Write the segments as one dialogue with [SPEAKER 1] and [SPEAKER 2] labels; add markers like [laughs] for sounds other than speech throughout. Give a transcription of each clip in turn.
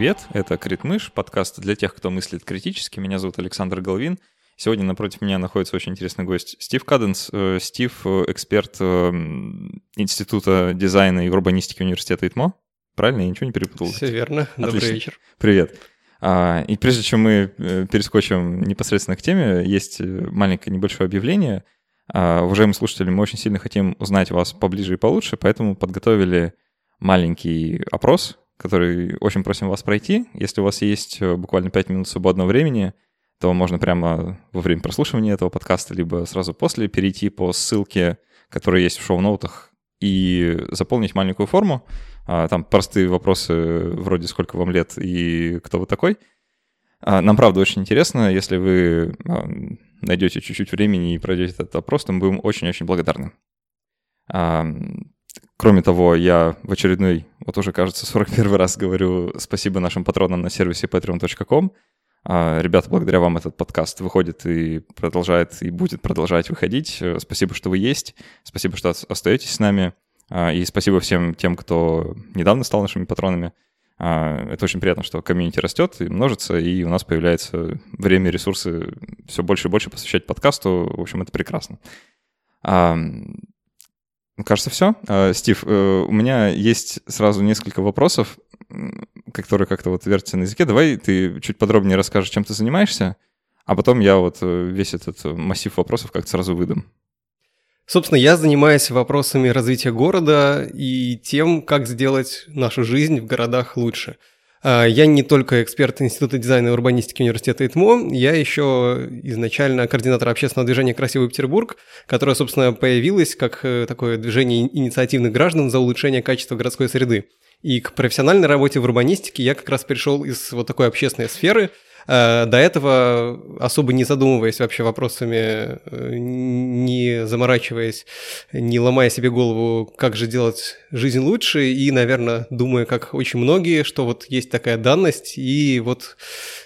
[SPEAKER 1] привет! Это Критмыш, подкаст для тех, кто мыслит критически. Меня зовут Александр Головин. Сегодня напротив меня находится очень интересный гость Стив Каденс. Э, Стив — эксперт э, Института дизайна и урбанистики университета ИТМО. Правильно? Я ничего не перепутал?
[SPEAKER 2] Все верно. Отлично. Добрый вечер.
[SPEAKER 1] Привет. А, и прежде чем мы э, перескочим непосредственно к теме, есть маленькое небольшое объявление. А, уважаемые слушатели, мы очень сильно хотим узнать вас поближе и получше, поэтому подготовили маленький опрос, который очень просим вас пройти. Если у вас есть э, буквально 5 минут свободного времени, то можно прямо во время прослушивания этого подкаста, либо сразу после перейти по ссылке, которая есть в шоу-ноутах, и заполнить маленькую форму. А, там простые вопросы вроде «Сколько вам лет?» и «Кто вы такой?». А, нам, правда, очень интересно. Если вы а, найдете чуть-чуть времени и пройдете этот опрос, то мы будем очень-очень благодарны. Кроме того, я в очередной, вот уже, кажется, 41 раз говорю спасибо нашим патронам на сервисе patreon.com. А, ребята, благодаря вам этот подкаст выходит и продолжает, и будет продолжать выходить. Спасибо, что вы есть. Спасибо, что остаетесь с нами. А, и спасибо всем тем, кто недавно стал нашими патронами. А, это очень приятно, что комьюнити растет и множится, и у нас появляется время, ресурсы все больше и больше посвящать подкасту. В общем, это прекрасно. Кажется, все. А, Стив, э, у меня есть сразу несколько вопросов, которые как-то вот вертятся на языке. Давай ты чуть подробнее расскажешь, чем ты занимаешься, а потом я вот э, весь этот массив вопросов как-то сразу выдам.
[SPEAKER 2] Собственно, я занимаюсь вопросами развития города и тем, как сделать нашу жизнь в городах лучше – я не только эксперт Института дизайна и урбанистики университета ИТМО, я еще изначально координатор общественного движения «Красивый Петербург», которое, собственно, появилось как э, такое движение инициативных граждан за улучшение качества городской среды. И к профессиональной работе в урбанистике я как раз пришел из вот такой общественной сферы – до этого, особо не задумываясь вообще вопросами, э, не заморачиваясь, не ломая себе голову, как же делать жизнь лучше, и, наверное, думая, как очень многие, что вот есть такая данность, и вот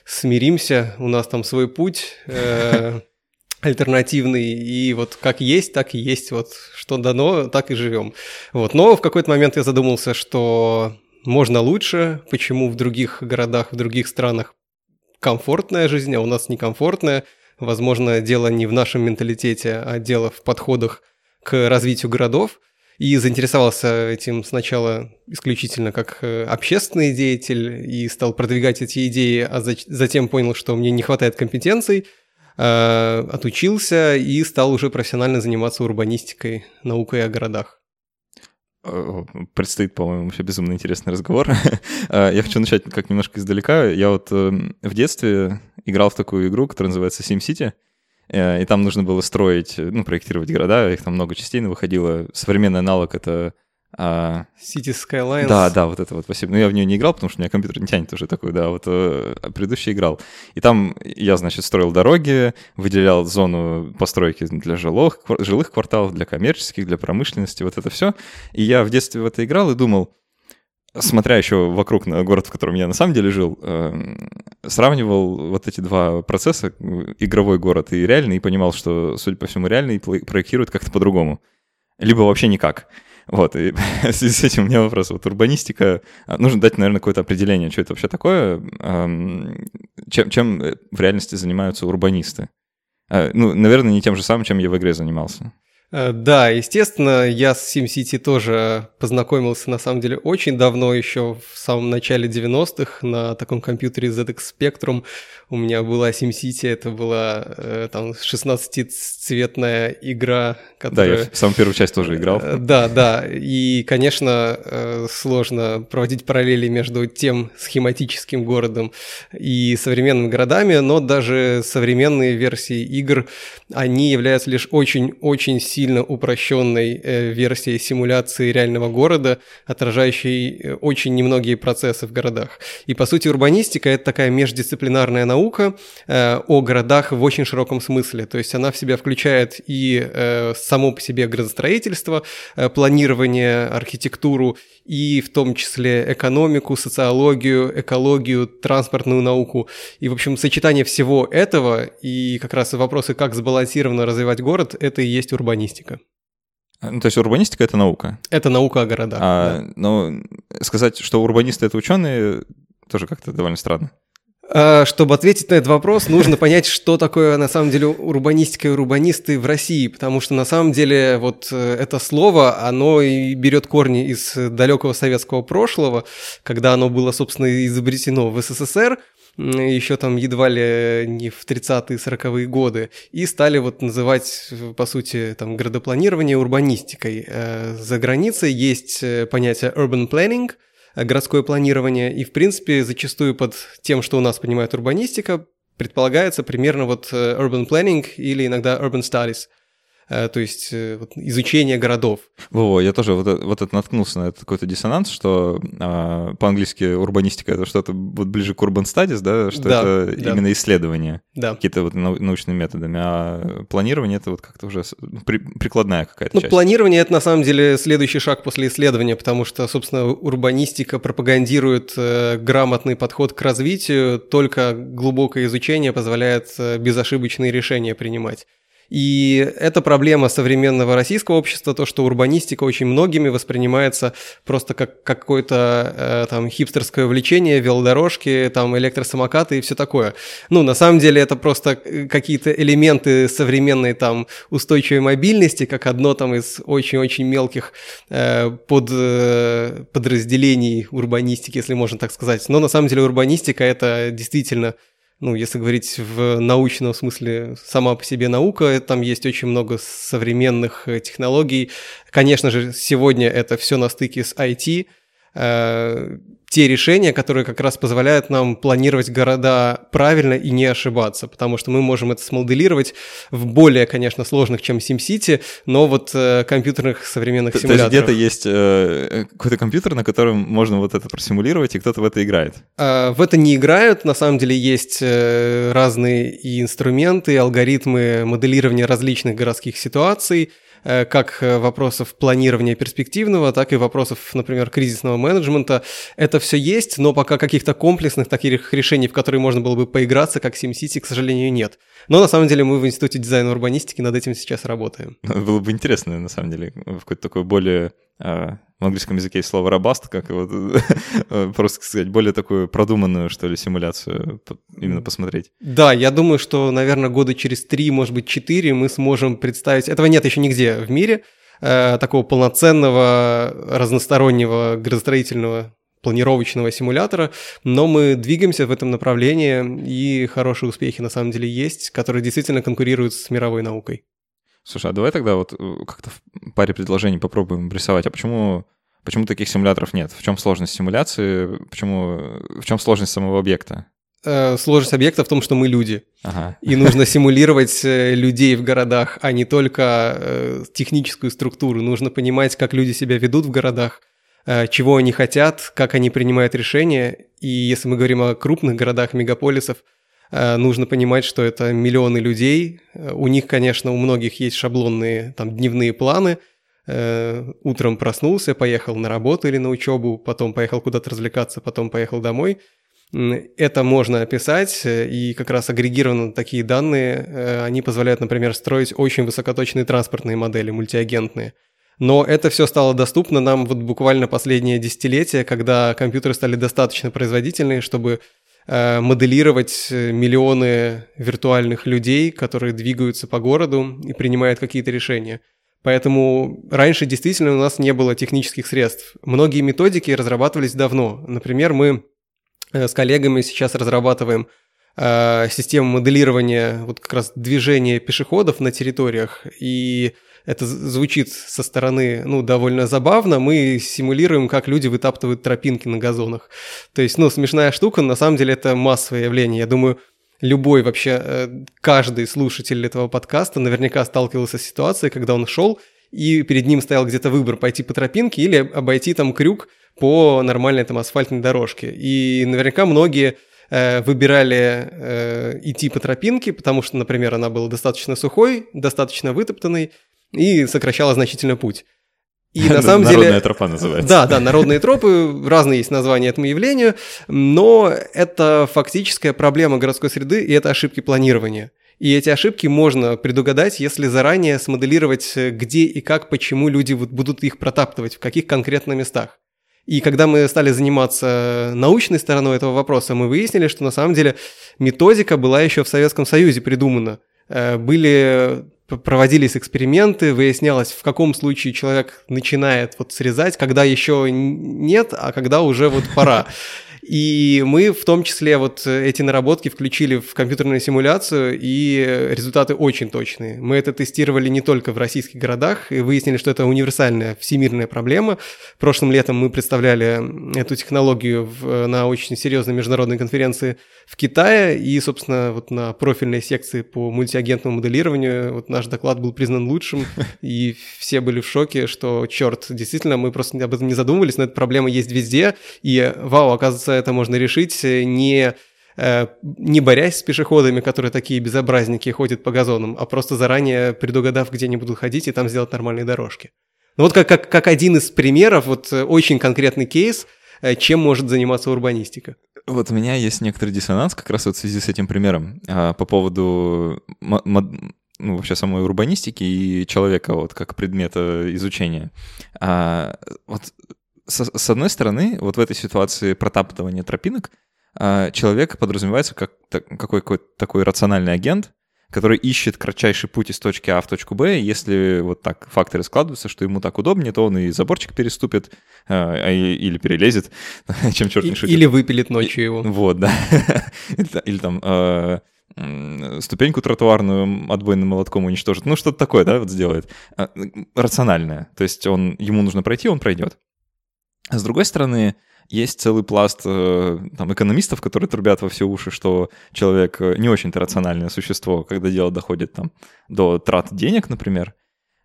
[SPEAKER 2] смиримся, у нас там свой путь, э, [laughs] альтернативный, и вот как есть, так и есть, вот что дано, так и живем. Вот. Но в какой-то момент я задумался, что можно лучше, почему в других городах, в других странах комфортная жизнь, а у нас некомфортная. Возможно, дело не в нашем менталитете, а дело в подходах к развитию городов. И заинтересовался этим сначала исключительно как э, общественный деятель и стал продвигать эти идеи, а затем понял, что мне не хватает компетенций, э, отучился и стал уже профессионально заниматься урбанистикой, наукой о городах.
[SPEAKER 1] Э, предстоит, по-моему, вообще безумно интересный разговор. [laughs] Э, я хочу начать как немножко издалека. Я вот эм, в детстве играл в такую игру, которая называется SimCity. Э, и там нужно было строить, ну, проектировать города, их там много частей выходило. Современный аналог — это
[SPEAKER 2] а... City Skylines.
[SPEAKER 1] Да, да, вот это вот, спасибо. Но я в нее не играл, потому что у меня компьютер не тянет уже такой, да, вот э, предыдущий играл. И там я, значит, строил дороги, выделял зону постройки для жилых, жилых кварталов, для коммерческих, для промышленности, вот это все. И я в детстве в это играл и думал, смотря еще вокруг на город, в котором я на самом деле жил, э, сравнивал вот эти два процесса, игровой город и реальный, и понимал, что, судя по всему, реальный проектируют как-то по-другому. Либо вообще никак. Вот, и [laughs] в связи с этим у меня вопрос. Вот урбанистика, а, нужно дать, наверное, какое-то определение, что это вообще такое, чем, чем в реальности занимаются урбанисты. А, ну, наверное, не тем же самым, чем я в игре занимался.
[SPEAKER 2] Э, да, естественно, я с SimCity тоже познакомился на самом деле очень давно, еще в самом начале 90-х на таком компьютере ZX Spectrum. У меня была SimCity, это была э, там 16-цветная игра,
[SPEAKER 1] которая... Да, я в самую первую часть тоже играл. Э,
[SPEAKER 2] да, да, и, конечно, сложно проводить параллели между тем схематическим городом и современными городами, но даже современные версии игр, они являются лишь очень-очень сильно сильно упрощенной э, версией симуляции реального города, отражающей э, очень немногие процессы в городах. И по сути урбанистика это такая междисциплинарная наука э, о городах в очень широком смысле. То есть она в себя включает и само по себе градостроительство, планирование, архитектуру, и в том числе экономику, социологию, экологию, транспортную науку. И, в общем, сочетание всего этого и как раз вопросы, как сбалансированно развивать город, это и есть урбанистика.
[SPEAKER 1] Ну, то есть урбанистика — это наука?
[SPEAKER 2] Это наука о городах. А,
[SPEAKER 1] да. Но сказать, что урбанисты — это ученые, тоже как-то довольно странно.
[SPEAKER 2] А, чтобы ответить на этот вопрос, нужно понять, что такое на самом деле урбанистика и урбанисты в России, потому что на самом деле вот э, это слово, оно и берет корни из далекого советского прошлого, когда оно было, собственно, изобретено в СССР, еще там едва ли не в 30-е, 40-е годы, и стали вот называть, по сути, там, градопланирование урбанистикой. Э, за границей есть э, понятие urban planning – городское планирование, и, в принципе, зачастую под тем, что у нас понимает урбанистика, предполагается примерно вот э, urban planning или иногда urban studies – то есть э, вот, изучение городов.
[SPEAKER 1] Во-во, я тоже вот, вот это наткнулся на этот какой-то диссонанс, что а, по-английски урбанистика это что-то вот ближе к urban studies, да, что да, это да. именно исследование,
[SPEAKER 2] да.
[SPEAKER 1] какие-то вот научными методами, а планирование это вот как-то уже при, прикладная какая-то
[SPEAKER 2] ну,
[SPEAKER 1] часть.
[SPEAKER 2] планирование это на самом деле следующий шаг после исследования, потому что, собственно, урбанистика пропагандирует э, грамотный подход к развитию, только глубокое изучение позволяет э, безошибочные решения принимать. И это проблема современного российского общества, то, что урбанистика очень многими воспринимается просто как какое-то э, там хипстерское влечение, велодорожки, там электросамокаты и все такое. Ну, на самом деле это просто какие-то элементы современной там устойчивой мобильности, как одно там из очень-очень мелких э, под, э, подразделений урбанистики, если можно так сказать. Но на самом деле урбанистика это действительно ну, если говорить в научном смысле, сама по себе наука, там есть очень много современных э, технологий. Конечно же, сегодня это все на стыке с IT, э, те решения, которые как раз позволяют нам планировать города правильно и не ошибаться, потому что мы можем это смоделировать в более, конечно, сложных, чем SimCity, но вот э, компьютерных современных симуляторах.
[SPEAKER 1] То есть где-то есть э, какой-то компьютер, на котором можно вот это просимулировать, и кто-то в это играет?
[SPEAKER 2] Э, в это не играют, на самом деле есть э, разные и инструменты, и алгоритмы моделирования различных городских ситуаций, Э, как э, вопросов планирования перспективного, так и вопросов, например, кризисного менеджмента. Это все есть, но пока каких-то комплексных таких решений, в которые можно было бы поиграться, как SimCity, к сожалению, нет. Но на самом деле мы в Институте дизайна и урбанистики над этим сейчас работаем.
[SPEAKER 1] Было бы интересно, на самом деле, в какой-то такой более а, в английском языке есть слово robust, как вот [laughs] просто сказать, более такую продуманную, что ли, симуляцию именно посмотреть.
[SPEAKER 2] Да, я думаю, что, наверное, года через три, может быть, четыре мы сможем представить... Этого нет еще нигде в мире, э, такого полноценного, разностороннего градостроительного планировочного симулятора, но мы двигаемся в этом направлении, и хорошие успехи на самом деле есть, которые действительно конкурируют с мировой наукой.
[SPEAKER 1] Слушай, а давай тогда вот э, как-то в паре предложений попробуем рисовать. А почему, почему таких симуляторов нет? В чем сложность симуляции? Почему, в чем сложность самого объекта?
[SPEAKER 2] Э, сложность объекта в том, что мы люди. Ага. И нужно симулировать э, людей в городах, а не только техническую структуру. Нужно понимать, как люди себя ведут в городах, чего они хотят, как они принимают решения. И если мы говорим о крупных городах, мегаполисах, Э, нужно понимать, что это миллионы людей. Э, у них, конечно, у многих есть шаблонные там дневные планы. Э, утром проснулся, поехал на работу или на учебу, потом поехал куда-то развлекаться, потом поехал домой. Это можно описать, и как раз агрегированно такие данные, они позволяют, например, строить очень высокоточные транспортные модели, мультиагентные. Но это все стало доступно нам вот буквально последнее десятилетие, когда компьютеры стали достаточно производительные, чтобы Э, моделировать э, миллионы виртуальных людей, которые двигаются по городу и принимают какие-то решения. Поэтому раньше действительно у нас не было технических средств. Многие методики разрабатывались давно. Например, мы э, с коллегами сейчас разрабатываем систему моделирования вот как раз движения пешеходов на территориях и это звучит со стороны, ну, довольно забавно, мы симулируем, как люди вытаптывают тропинки на газонах. То есть, ну, смешная штука, на самом деле это массовое явление. Я думаю, любой вообще, э, каждый слушатель этого подкаста наверняка сталкивался с ситуацией, когда он шел, и перед ним стоял где-то выбор пойти по тропинке или обойти там крюк по нормальной там асфальтной дорожке. И наверняка многие э, выбирали э, идти по тропинке, потому что, например, она была достаточно сухой, достаточно вытоптанной, и сокращала значительно путь.
[SPEAKER 1] И [laughs] на самом деле... Народная тропа называется.
[SPEAKER 2] Да, да, народные тропы, разные есть названия этому явлению, но это фактическая проблема городской среды, и это ошибки планирования. И эти ошибки можно предугадать, если заранее смоделировать, где и как, почему люди будут их протаптывать, в каких конкретно местах. И когда мы стали заниматься научной стороной этого вопроса, мы выяснили, что на самом деле методика была еще в Советском Союзе придумана. Э, были проводились эксперименты, выяснялось, в каком случае человек начинает вот срезать, когда еще нет, а когда уже вот пора. И мы в том числе вот эти наработки включили в компьютерную симуляцию, и результаты очень точные. Мы это тестировали не только в российских городах, и выяснили, что это универсальная всемирная проблема. Прошлым летом мы представляли эту технологию в, на очень серьезной международной конференции в Китае, и, собственно, вот на профильной секции по мультиагентному моделированию вот наш доклад был признан лучшим, [laughs] и все были в шоке, что, черт, действительно, мы просто об этом не задумывались, но эта проблема есть везде, и, вау, оказывается, это можно решить не э, не борясь с пешеходами, которые такие безобразники ходят по газонам, а просто заранее предугадав, где они будут ходить, и там сделать нормальные дорожки. Ну вот как, как, как один из примеров, вот э, очень конкретный кейс, э, чем может заниматься урбанистика.
[SPEAKER 1] Вот у меня есть некоторый диссонанс как раз вот в связи с этим примером а, по поводу ну, вообще самой урбанистики и человека вот как предмета изучения. А, вот с, с одной стороны, вот в этой ситуации протаптывания тропинок а, человек подразумевается как какой то такой рациональный агент, который ищет кратчайший путь из точки А в точку Б. Если вот так факторы складываются, что ему так удобнее, то он и заборчик переступит а или перелезет, [laughs] чем черт не шутит.
[SPEAKER 2] Или выпилит ночью его.
[SPEAKER 1] Вот, да. [laughs] Или там ступеньку тротуарную отбойным молотком уничтожит. Ну, что-то такое, да, вот сделает. Рациональное. То есть он, ему нужно пройти, он пройдет. С другой стороны, есть целый пласт э, там, экономистов, которые трубят во все уши, что человек э, не очень-то рациональное существо, когда дело доходит там, до трат денег, например,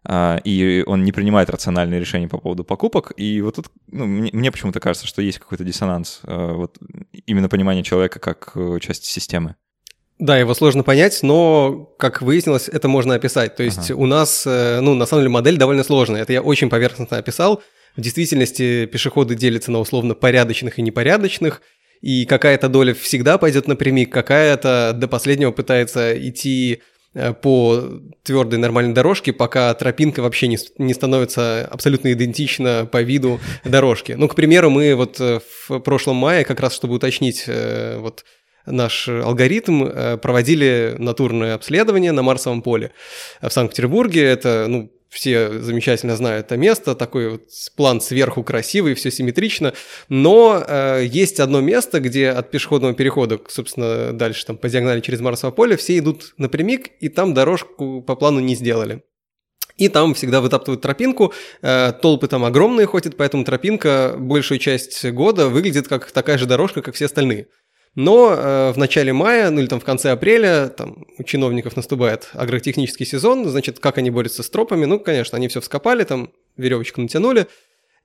[SPEAKER 1] а, и он не принимает рациональные решения по поводу покупок. И вот тут ну, мне, мне почему-то кажется, что есть какой-то диссонанс, э, вот именно понимание человека как части системы.
[SPEAKER 2] Да, его сложно понять, но, как выяснилось, это можно описать. То есть ага. у нас, ну, на самом деле, модель довольно сложная. Это я очень поверхностно описал. В действительности пешеходы делятся на условно порядочных и непорядочных, и какая-то доля всегда пойдет напрямик, какая-то до последнего пытается идти э, по твердой нормальной дорожке, пока тропинка вообще не, не становится абсолютно идентична по виду дорожки. Ну, к примеру, мы вот э, в прошлом мае, как раз чтобы уточнить э, вот наш алгоритм, проводили натурное обследование на Марсовом поле в Санкт-Петербурге. Это, ну, все замечательно знают это место, такой вот план сверху красивый, все симметрично, но э, есть одно место, где от пешеходного перехода, собственно, дальше там по диагонали через Марсово поле все идут напрямик, и там дорожку по плану не сделали. И там всегда вытаптывают тропинку, э, толпы там огромные ходят, поэтому тропинка большую часть года выглядит как такая же дорожка, как все остальные. Но э, в начале мая, ну или там в конце апреля, там у чиновников наступает агротехнический сезон, значит, как они борются с тропами? Ну, конечно, они все вскопали, там веревочку натянули,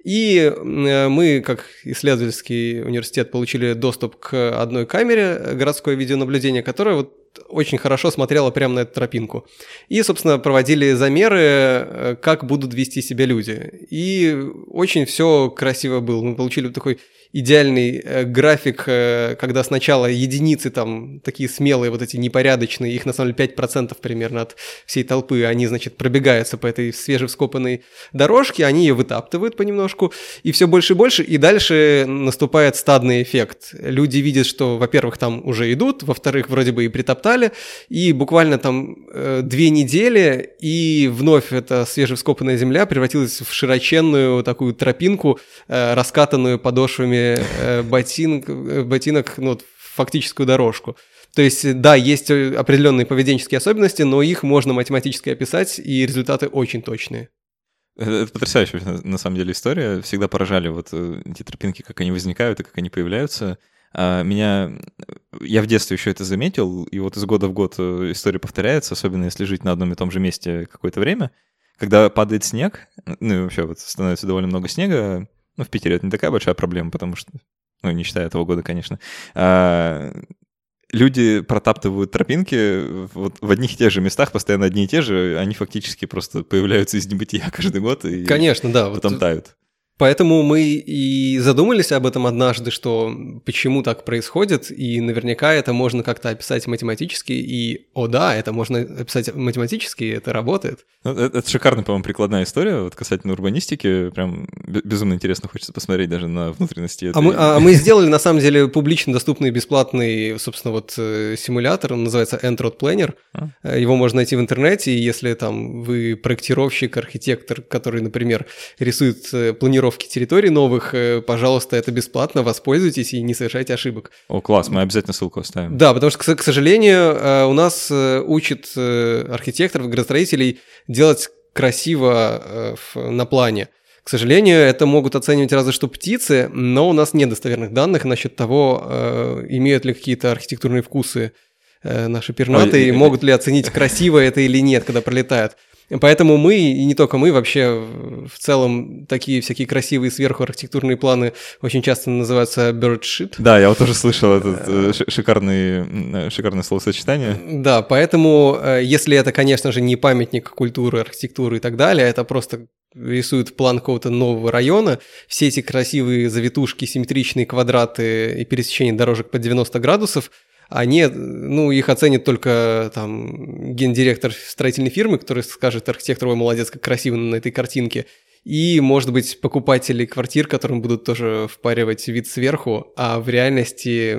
[SPEAKER 2] и э, мы, как исследовательский университет, получили доступ к одной камере городское видеонаблюдение, которая вот очень хорошо смотрела прямо на эту тропинку. И, собственно, проводили замеры, э, как будут вести себя люди. И очень все красиво было. Мы получили такой идеальный э, график, э, когда сначала единицы там такие смелые, вот эти непорядочные, их на самом деле 5% примерно от всей толпы, они, значит, пробегаются по этой свежевскопанной дорожке, они ее вытаптывают понемножку, и все больше и больше, и дальше наступает стадный эффект. Люди видят, что, во-первых, там уже идут, во-вторых, вроде бы и притоптали, и буквально там э, две недели, и вновь эта свежевскопанная земля превратилась в широченную такую тропинку, э, раскатанную подошвами э, ботинок, э, ботинок ну, фактическую дорожку. То есть, да, есть определенные поведенческие особенности, но их можно математически описать, и результаты очень точные.
[SPEAKER 1] Это потрясающая, на самом деле, история. Всегда поражали вот э, эти тропинки, как они возникают и как они появляются. А меня... Я в детстве еще это заметил, и вот из года в год э, история повторяется, особенно если жить на одном и том же месте какое-то время. Когда падает снег, ну и вообще вот становится довольно много снега, ну, в Питере это не такая большая проблема, потому что, ну, не считая этого года, конечно. А, люди протаптывают тропинки вот в одних и тех же местах, постоянно одни и те же, они фактически просто появляются из небытия [laughs] каждый год и
[SPEAKER 2] Конечно, да.
[SPEAKER 1] потом
[SPEAKER 2] вот
[SPEAKER 1] тают.
[SPEAKER 2] Поэтому мы и задумались об этом однажды, что почему так происходит, и наверняка это можно как-то описать математически, и, о да, это можно описать математически, и это работает.
[SPEAKER 1] Ну, это, это шикарная, по-моему, прикладная история, вот касательно урбанистики, прям безумно интересно хочется посмотреть даже на внутренности.
[SPEAKER 2] Этой... А, мы, а мы сделали, на самом деле, публично доступный бесплатный, собственно, вот э, симулятор, он называется Entrod Planner, а? Э, его можно найти в интернете, и если там вы проектировщик, архитектор, который, например, рисует э, планировку планировки территорий новых, э, пожалуйста, это бесплатно, воспользуйтесь и не совершайте ошибок.
[SPEAKER 1] О, класс, мы обязательно ссылку оставим.
[SPEAKER 2] Да, потому что, к сожалению, э, у нас э, учат архитекторов, градостроителей делать красиво на плане. К сожалению, это могут оценивать разве что птицы, но у нас нет достоверных данных насчет того, имеют ли какие-то архитектурные вкусы наши пернатые, Ой, могут ли оценить, красиво это или нет, когда пролетают. Поэтому мы, и не только мы, вообще в целом такие всякие красивые сверху архитектурные планы очень часто называются bird shit.
[SPEAKER 1] Да, я вот тоже слышал это э, шикарный, шикарное словосочетание.
[SPEAKER 2] Да, поэтому э, если это, конечно же, не памятник культуры, архитектуры и так далее, это просто рисуют план какого-то нового района, все эти красивые завитушки, симметричные квадраты и пересечение дорожек по 90 градусов – они, ну, их оценит только там гендиректор строительной фирмы, который скажет, архитектор, ой, молодец, как красиво на этой картинке. И, может быть, покупатели квартир, которым будут тоже впаривать вид сверху, а в реальности,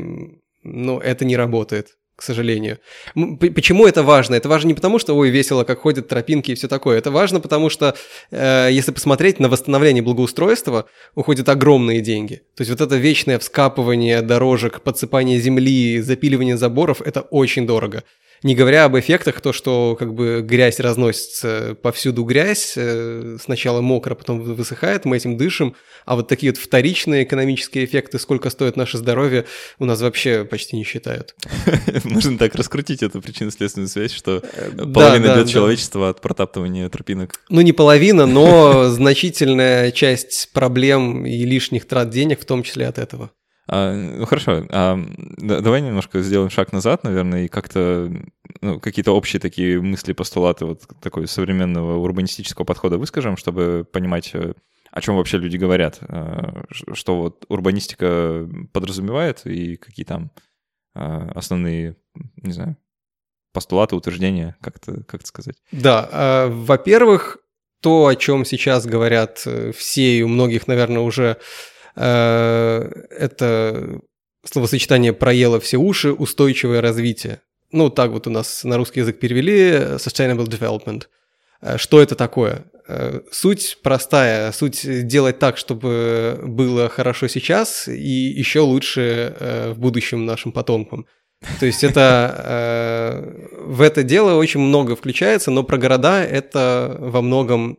[SPEAKER 2] ну, это не работает к сожалению. Почему это важно? Это важно не потому, что, ой, весело, как ходят тропинки и все такое. Это важно, потому что, э, если посмотреть на восстановление благоустройства, уходят огромные деньги. То есть вот это вечное вскапывание дорожек, подсыпание земли, запиливание заборов, это очень дорого. Не говоря об эффектах, то, что как бы грязь разносится повсюду грязь, э, сначала мокро, потом высыхает, мы этим дышим, а вот такие вот вторичные экономические эффекты, сколько стоит наше здоровье, у нас вообще почти не считают. [laughs]
[SPEAKER 1] Можно так раскрутить эту причинно-следственную связь, что э, половина бед человечества от протаптывания тропинок.
[SPEAKER 2] Ну, не половина, но [laughs] значительная часть проблем и лишних трат денег, в том числе от этого.
[SPEAKER 1] А, ну хорошо, а, да, давай немножко сделаем шаг назад, наверное, и как-то ну, какие-то общие такие мысли, постулаты вот такой современного урбанистического подхода выскажем, чтобы понимать, э, о чем вообще люди говорят, э, что вот урбанистика подразумевает и какие там э, основные, не знаю, постулаты, утверждения, как это, как сказать?
[SPEAKER 2] Да, во-первых, то, о чем сейчас говорят все и у многих, наверное, уже это словосочетание проело все уши, устойчивое развитие. Ну, так вот у нас на русский язык перевели sustainable development. Э, что это такое? Э, суть простая, суть делать так, чтобы было хорошо сейчас и еще лучше в будущем нашим потомкам. То есть это в это дело очень много включается, но про города это во многом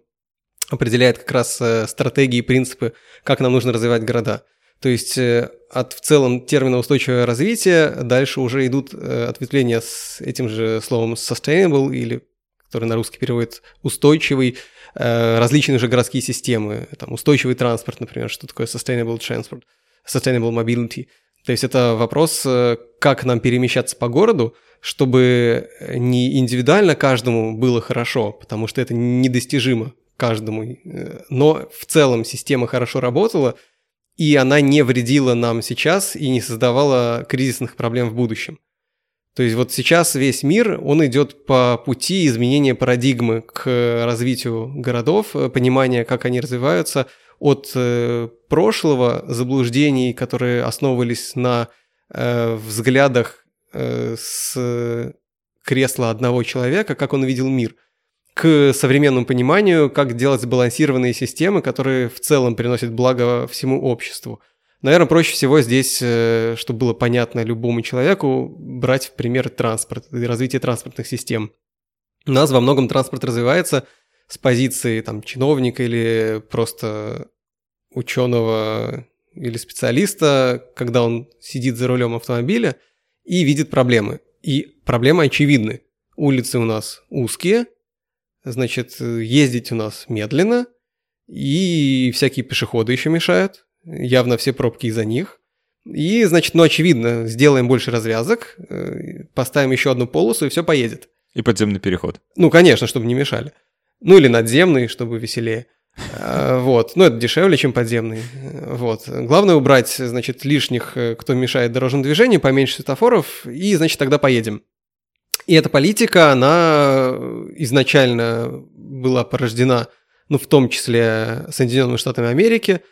[SPEAKER 2] определяет как раз э, стратегии и принципы, как нам нужно развивать города. То есть э, от в целом термина устойчивое развитие дальше уже идут э, ответвления с этим же словом sustainable или который на русский переводит устойчивый, различные же городские системы, там устойчивый транспорт, например, что такое sustainable transport, sustainable mobility. То есть это вопрос, как нам перемещаться по городу, чтобы не индивидуально каждому было хорошо, потому что это недостижимо каждому. Э, но в целом система хорошо работала, и она не вредила нам сейчас и не создавала кризисных проблем в будущем. То есть вот сейчас весь мир, он идет по пути изменения парадигмы к развитию городов, э, понимания, как они развиваются, от э, прошлого заблуждений, которые основывались на взглядах с кресла одного человека, как он видел мир – к современному пониманию, как делать сбалансированные системы, которые в целом приносят благо всему обществу. Наверное, проще всего здесь, э, чтобы было понятно любому человеку, брать в пример транспорт и развитие транспортных систем. У нас во многом транспорт развивается с позиции там, чиновника или просто ученого или специалиста, когда он сидит за рулем автомобиля и видит проблемы. И проблемы очевидны. Улицы у нас узкие, Значит, ездить у нас медленно, и всякие пешеходы еще мешают, явно все пробки из-за них. И, значит, ну, очевидно, сделаем больше развязок, э, поставим еще одну полосу, и все поедет.
[SPEAKER 1] И подземный переход.
[SPEAKER 2] Ну, конечно, чтобы не мешали. Ну, или надземный, чтобы веселее. Э, вот. Ну, это дешевле, чем подземный. Вот. Главное убрать, значит, лишних, э, кто мешает дорожному движению, поменьше светофоров, и, значит, тогда поедем. И эта политика, она изначально была порождена, ну, в том числе Соединенными Штатами Америки –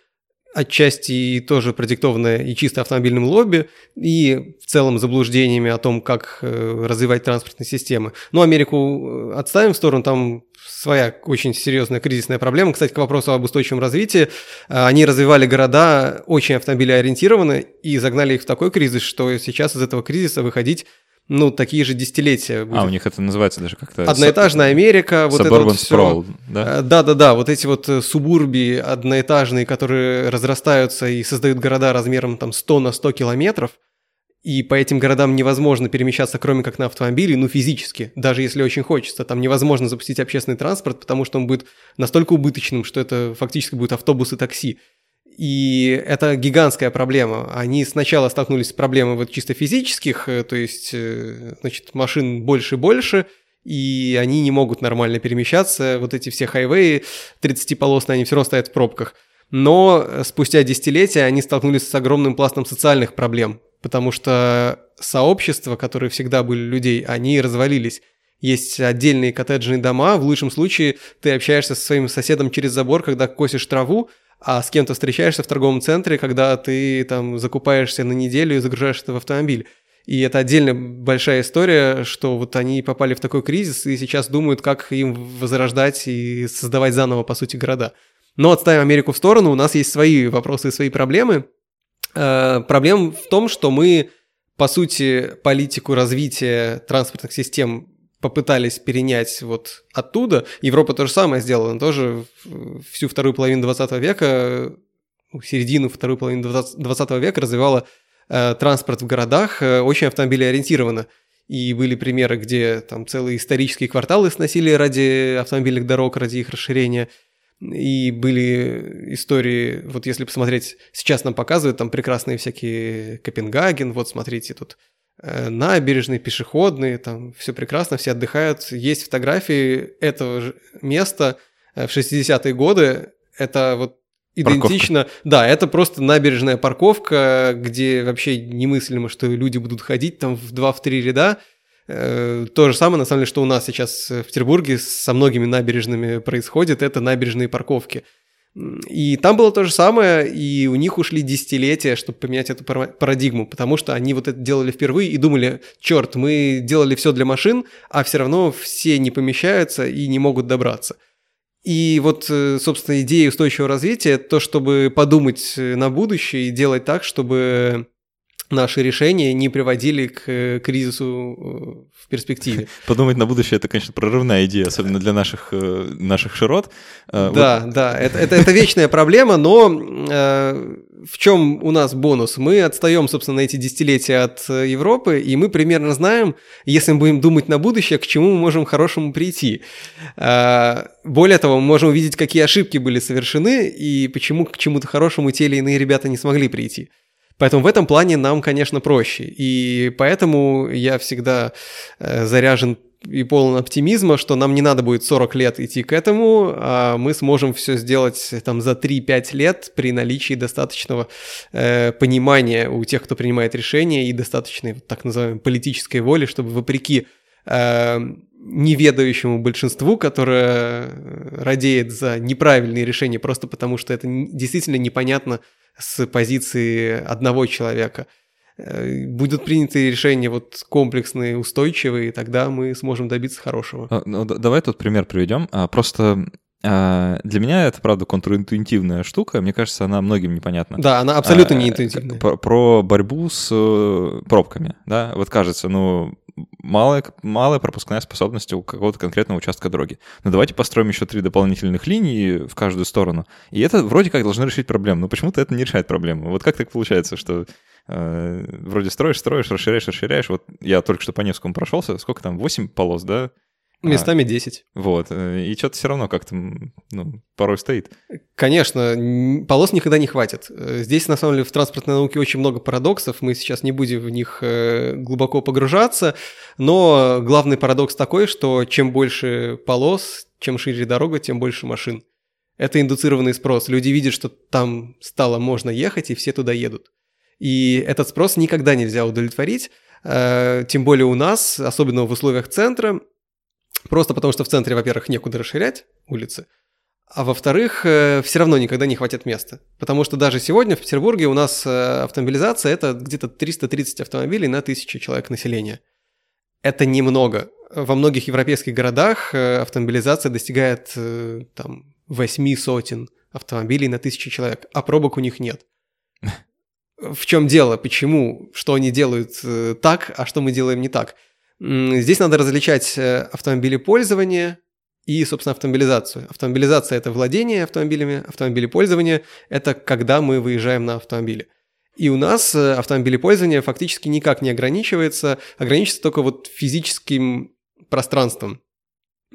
[SPEAKER 2] отчасти тоже продиктованное и чисто автомобильным лобби, и в целом заблуждениями о том, как э, развивать транспортные системы. Но Америку э, отставим в сторону, там своя очень серьезная кризисная проблема. Кстати, к вопросу об устойчивом развитии, э, они развивали города очень автомобилеориентированно и загнали их в такой кризис, что сейчас из этого кризиса выходить ну, такие же десятилетия.
[SPEAKER 1] Будет. А, у них это называется даже как-то...
[SPEAKER 2] Одноэтажная Америка, вот это вот
[SPEAKER 1] sprawl,
[SPEAKER 2] да? Э, да-да-да, вот эти вот э, субурбии одноэтажные, которые разрастаются и создают города размером там 100 на 100 километров, и по этим городам невозможно перемещаться, кроме как на автомобиле, ну, физически, даже если очень хочется. Там невозможно запустить общественный транспорт, потому что он будет настолько убыточным, что это фактически будет автобус и такси. И это гигантская проблема. Они сначала столкнулись с проблемой вот чисто физических, э, то есть, э, значит, машин больше и больше, и они не могут нормально перемещаться. Вот эти все хайвеи 30-полосные, они все равно стоят в пробках. Но спустя десятилетия они столкнулись с огромным пластом социальных проблем, потому что сообщества, которые всегда были людей, они развалились. Есть отдельные коттеджные дома, в лучшем случае ты общаешься со своим соседом через забор, когда косишь траву, а с кем-то встречаешься в торговом центре, когда ты там закупаешься на неделю и загружаешь это в автомобиль. И это отдельно большая история, что вот они попали в такой кризис и сейчас думают, как им возрождать и создавать заново, по сути, города. Но отставим Америку в сторону, у нас есть свои вопросы и свои проблемы. Э, проблема в том, что мы, по сути, политику развития транспортных систем попытались перенять вот оттуда. Европа то же самое сделала, она тоже всю вторую половину 20 века, ну, середину вторую половину 20 века развивала э, транспорт в городах э, очень автомобилеориентированно. И были примеры, где там целые исторические кварталы сносили ради автомобильных дорог, ради их расширения. И были истории, вот если посмотреть, сейчас нам показывают там прекрасные всякие Копенгаген, вот смотрите, тут Э, набережные, пешеходные, там все прекрасно, все отдыхают. Есть фотографии этого же места э, в 60-е годы. Это вот идентично. Парковка. Да, это просто набережная парковка, где вообще немыслимо, что люди будут ходить там в 2-3 ряда. Э, то же самое, на самом деле, что у нас сейчас в Петербурге со многими набережными происходит, это набережные парковки. И там было то же самое, и у них ушли десятилетия, чтобы поменять эту парадигму, потому что они вот это делали впервые и думали, черт, мы делали все для машин, а все равно все не помещаются и не могут добраться. И вот, э, собственно, идея устойчивого развития – то, чтобы подумать э, на будущее и делать так, чтобы наши решения не приводили к э, кризису в перспективе. [laughs]
[SPEAKER 1] Подумать на будущее – это, конечно, прорывная идея, особенно для наших, э, наших широт.
[SPEAKER 2] Э, да, вот. да, это, это, это вечная проблема, но э, в чем у нас бонус? Мы отстаем, собственно, эти десятилетия от Европы, и мы примерно знаем, если мы будем думать на будущее, к чему мы можем хорошему прийти. Э, более того, мы можем увидеть, какие ошибки были совершены, и почему к чему-то хорошему те или иные ребята не смогли прийти. Поэтому в этом плане нам, конечно, проще. И поэтому я всегда э, заряжен и полон оптимизма, что нам не надо будет 40 лет идти к этому, а мы сможем все сделать там за 3-5 лет при наличии достаточного э, понимания у тех, кто принимает решения, и достаточной так называемой политической воли, чтобы вопреки э, неведающему большинству, которое радеет за неправильные решения просто потому, что это действительно непонятно с позиции одного человека. Э, будут приняты решения вот комплексные, устойчивые, и тогда мы сможем добиться хорошего.
[SPEAKER 1] А, ну, давай тут пример приведем. А, просто а, для меня это, правда, контринтуитивная штука. Мне кажется, она многим непонятна.
[SPEAKER 2] Да, она абсолютно не интуитивная.
[SPEAKER 1] Про, про борьбу с э, пробками, да? Вот кажется, ну, малая, малая пропускная способность у какого-то конкретного участка дороги. Но давайте построим еще три дополнительных линии в каждую сторону. И это вроде как должно решить проблему. Но почему-то это не решает проблему. Вот как так получается, что э, вроде строишь, строишь, расширяешь, расширяешь. Вот я только что по Невскому прошелся. Сколько там? 8 полос, да?
[SPEAKER 2] Местами 10.
[SPEAKER 1] А, вот. Э, и что-то все равно как-то ну, порой стоит.
[SPEAKER 2] Конечно, полос никогда не хватит. Э, здесь, на самом деле, в транспортной науке очень много парадоксов. Мы сейчас не будем в них э, глубоко погружаться. Но главный парадокс такой, что чем больше полос, чем шире дорога, тем больше машин. Это индуцированный спрос. Люди видят, что там стало можно ехать, и все туда едут. И этот спрос никогда нельзя удовлетворить, тем более у нас, особенно в условиях центра, просто потому что в центре, во-первых, некуда расширять улицы, а во-вторых, э, все равно никогда не хватит места. Потому что даже сегодня в Петербурге у нас э, автомобилизация – это где-то 330 автомобилей на тысячу человек населения. Это немного. Во многих европейских городах автомобилизация достигает там, 8 сотен автомобилей на тысячу человек, а пробок у них нет. [laughs] В чем дело? Почему? Что они делают э, так, а что мы делаем не так? Здесь надо различать э, автомобили пользования и, собственно, автомобилизацию. Автомобилизация – это владение автомобилями, автомобили пользования – это когда мы выезжаем на автомобиле. И у нас э, автомобили пользования фактически никак не ограничивается, ограничивается только вот физическим пространством.